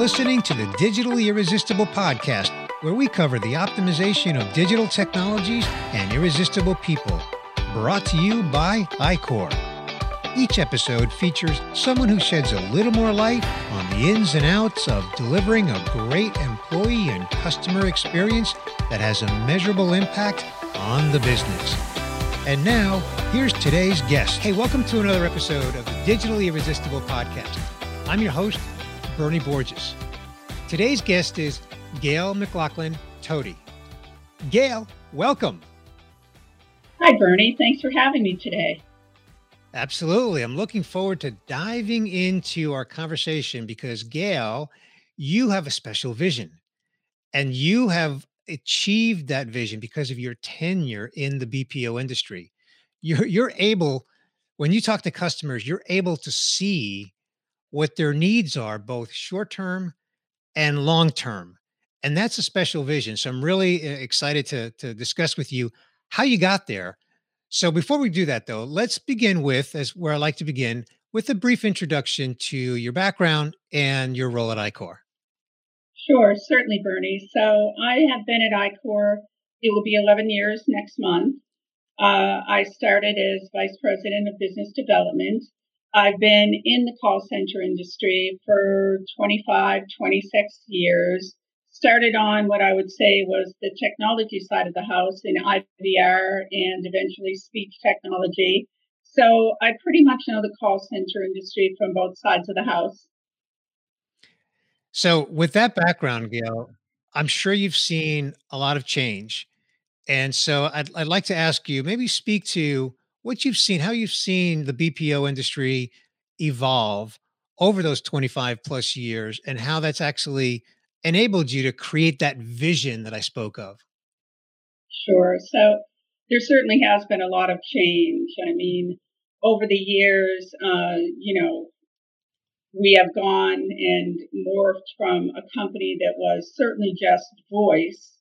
listening to the Digitally Irresistible podcast, where we cover the optimization of digital technologies and irresistible people. Brought to you by iQor. Each episode features someone who sheds a little more light on the ins and outs of delivering a great employee and customer experience that has a measurable impact on the business. And now, here's today's guest. Hey, welcome to another episode of the Digitally Irresistible podcast. I'm your host, Bernie Borges. Today's guest is Gail McLaughlin Tody. Gail, welcome. Hi, Bernie. Thanks for having me today. Absolutely. I'm looking forward to diving into our conversation because, Gail, you have a special vision and you have achieved that vision because of your tenure in the BPO industry. You're, you're able, when you talk to customers, you're able to see what their needs are, both short term and long term. And that's a special vision. So I'm really uh, excited to, to discuss with you how you got there. So before we do that, though, let's begin with, as where I like to begin, with a brief introduction to your background and your role at iQor. Sure, certainly, Bernie. So I have been at iQor, It will be 11 years next month. Uh, I started as Vice President of Business Development I've been in the call center industry for 25, 26 years. Started on what I would say was the technology side of the house in IVR and eventually speech technology. So I pretty much know the call center industry from both sides of the house. So, with that background, Gail, I'm sure you've seen a lot of change. And so I'd, I'd like to ask you maybe speak to what you've seen, how you've seen the BPO industry evolve over those 25 plus years, and how that's actually enabled you to create that vision that I spoke of. Sure. So there certainly has been a lot of change. I mean, over the years, uh, you know, we have gone and morphed from a company that was certainly just voice,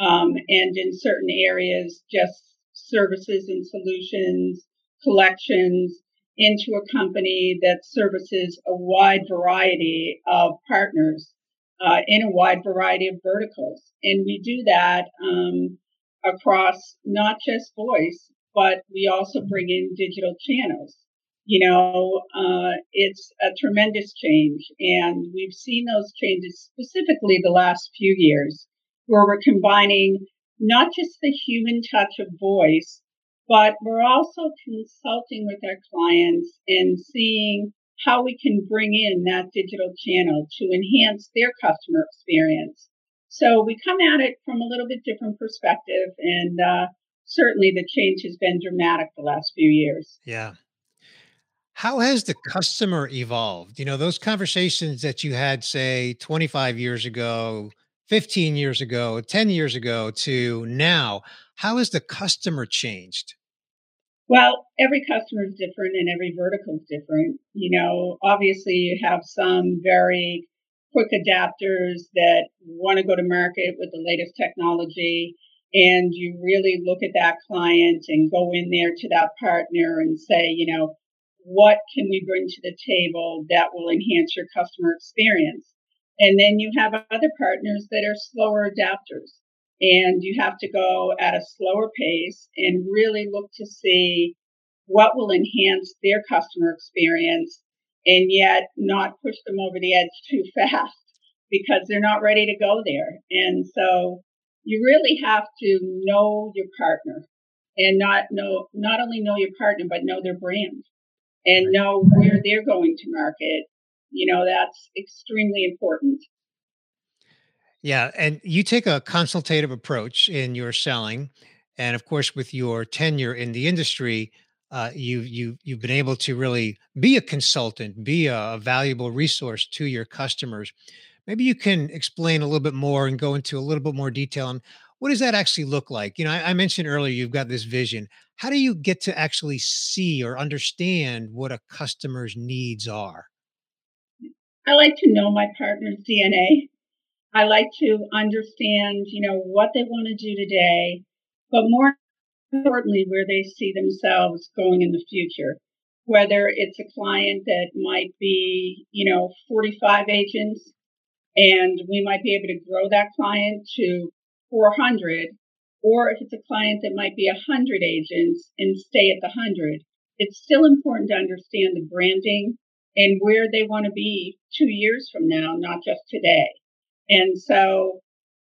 um, and in certain areas, just services and solutions collections into a company that services a wide variety of partners uh, in a wide variety of verticals. And we do that um, across not just voice, but we also bring in digital channels. You know, uh, it's a tremendous change, and we've seen those changes specifically the last few years, where we're combining not just the human touch of voice, but we're also consulting with our clients and seeing how we can bring in that digital channel to enhance their customer experience. So we come at it from a little bit different perspective, and uh, certainly the change has been dramatic the last few years. Yeah. How has the customer evolved? You know, those conversations that you had, say, 25 years ago, 15 years ago, 10 years ago to now, how has the customer changed? Well, every customer is different and every vertical is different. You know, obviously you have some very quick adapters that want to go to market with the latest technology and you really look at that client and go in there to that partner and say, you know, what can we bring to the table that will enhance your customer experience? And then you have other partners that are slower adapters and you have to go at a slower pace and really look to see what will enhance their customer experience and yet not push them over the edge too fast because they're not ready to go there. And so you really have to know your partner and not know, not only know your partner, but know their brand and know where they're going to market you know, that's extremely important. Yeah. And you take a consultative approach in your selling. And of course, with your tenure in the industry, uh, you you you've been able to really be a consultant, be a, a, valuable resource to your customers. Maybe you can explain a little bit more and go into a little bit more detail on what does that actually look like. You know, I, I mentioned earlier you've got this vision. How do you get to actually see or understand what a customer's needs are? I like to know my partner's DNA. I like to understand, you know, what they want to do today, but more importantly, where they see themselves going in the future. Whether it's a client that might be, you know, 45 agents And we might be able to grow that client to 400, or if it's a client that might be 100 agents and stay at the 100, it's still important to understand the branding and where they want to be two years from now, not just today. And so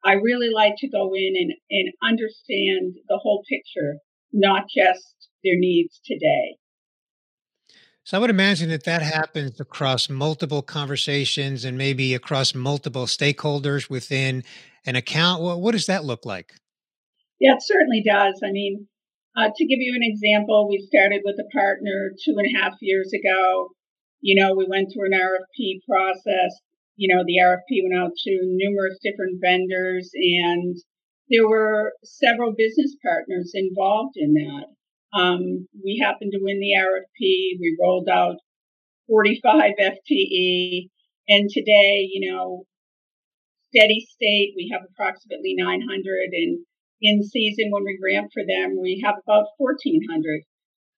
I really like to go in and, and understand the whole picture, not just their needs today. So I would imagine that that happens across multiple conversations and maybe across multiple stakeholders within an account. What, what does that look like? Yeah, it certainly does. I mean, uh, to give you an example, we started with a partner two and a half years ago. You know, we went through an RFP process. You know, the RFP went out to numerous different vendors, and there were several business partners involved in that. Um, we happened to win the RFP. We rolled out 45 FTE. And today, you know, steady state, we have approximately 900. And in season, when we ramp for them, we have about 1,400.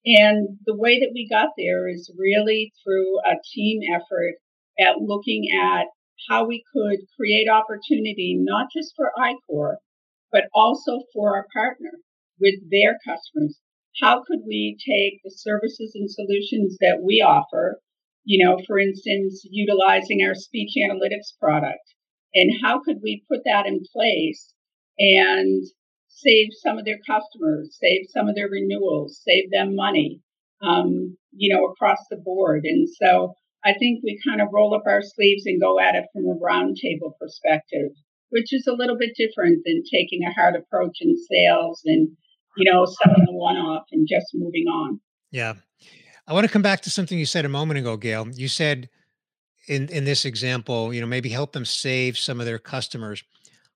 And the way that we got there is really through a team effort at looking at how we could create opportunity, not just for iQor, but also for our partner with their customers. How could we take the services and solutions that we offer, you know, for instance, utilizing our speech analytics product, and how could we put that in place and save some of their customers, save some of their renewals, save them money, um, you know, across the board. And so I think we kind of roll up our sleeves and go at it from a roundtable perspective, which is a little bit different than taking a hard approach in sales and you know, selling a one off and just moving on. Yeah. I want to come back to something you said a moment ago, Gail. You said in in this example, you know, maybe help them save some of their customers.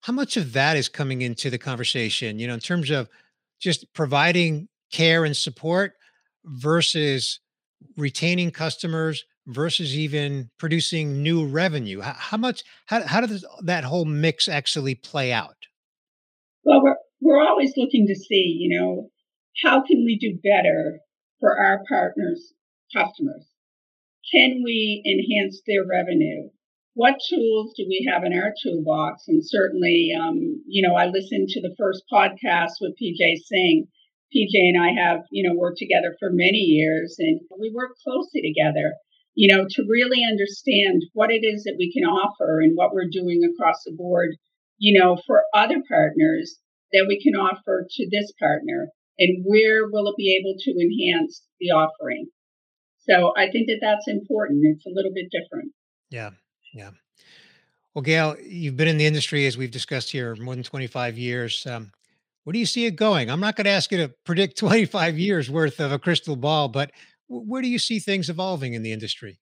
How much of that is coming into the conversation, you know, in terms of just providing care and support versus retaining customers versus even producing new revenue? How, how much how how does that whole mix actually play out? Well, we're we're always looking to see, you know, how can we do better for our partners, customers? Can we enhance their revenue? What tools do we have in our toolbox? And certainly, um, you know, I listened to the first podcast with PJ Singh. PJ and I have, you know, worked together for many years and we work closely together, you know, to really understand what it is that we can offer and what we're doing across the board, you know, for other partners that we can offer to this partner and where will it be able to enhance the offering. So I think that that's important. It's a little bit different. Yeah. Yeah. Well, Gail, you've been in the industry, as we've discussed here, more than 25 years. Um, where do you see it going? I'm not going to ask you to predict 25 years worth of a crystal ball, but where do you see things evolving in the industry?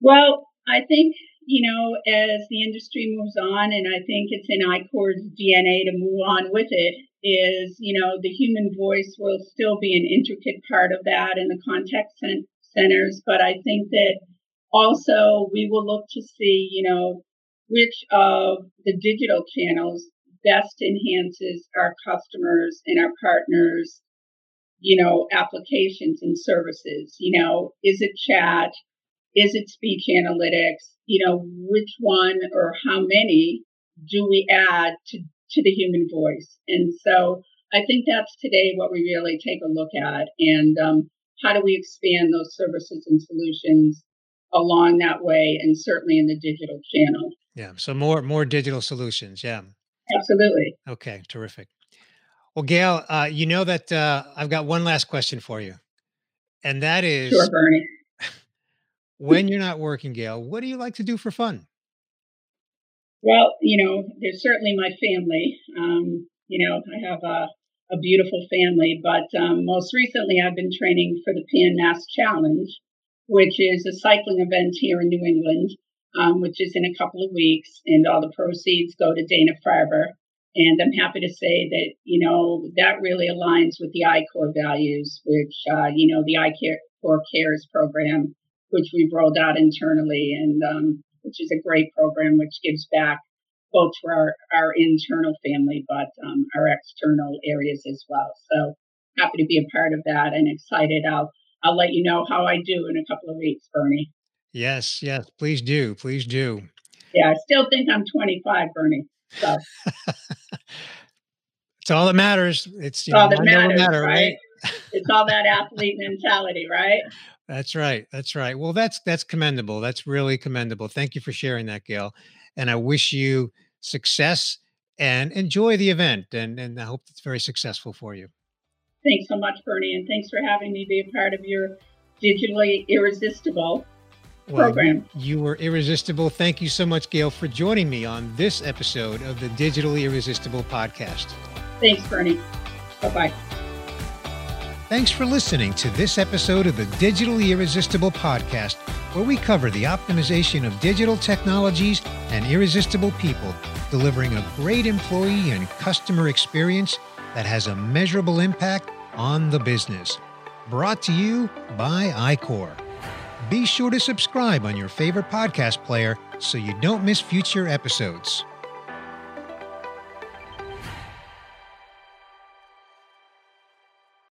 Well, I think you know, as the industry moves on, and I think it's in iQor's DNA to move on with it, is, you know, the human voice will still be an intricate part of that in the contact centers. But I think that also we will look to see, you know, which of the digital channels best enhances our customers and our partners, you know, applications and services. You know, is it chat? Is it speech analytics? You know, which one or how many do we add to, to the human voice? And so I think that's today what we really take a look at. And um, how do we expand those services and solutions along that way and certainly in the digital channel? Yeah. So more, more digital solutions. Yeah. Absolutely. Okay. Terrific. Well, Gail, uh, you know that uh, I've got one last question for you. And that is Sure, Bernie when you're not working, Gail, what do you like to do for fun? Well, you know, there's certainly my family. Um, you know, I have a, a beautiful family, but um, most recently I've been training for the Pan Mass Challenge, which is a cycling event here in New England, um, which is in a couple of weeks, and all the proceeds go to Dana Farber. And I'm happy to say that, you know, that really aligns with the iQor values, which, uh, you know, the iQor Cares program which we've rolled out internally, and um, which is a great program which gives back both for our, our internal family, but um, our external areas as well. So happy to be a part of that and excited. I'll I'll let you know how I do in a couple of weeks, Bernie. Yes, yes, please do, please do. Yeah, I still think I'm 25, Bernie. So it's all that matters. It's you know, all that matters, matter, right? right? it's all that athlete mentality, right? That's right. That's right. Well, that's that's commendable. That's really commendable. Thank you for sharing that, Gail. And I wish you success and enjoy the event. And and I hope it's very successful for you. Thanks so much, Bernie, and thanks for having me be a part of your digitally irresistible well, program. You were irresistible. Thank you so much, Gail, for joining me on this episode of the Digitally Irresistible podcast. Thanks, Bernie. Bye bye. Thanks for listening to this episode of the Digitally Irresistible podcast, where we cover the optimization of digital technologies and irresistible people, delivering a great employee and customer experience that has a measurable impact on the business. Brought to you by iQor. Be sure to subscribe on your favorite podcast player so you don't miss future episodes.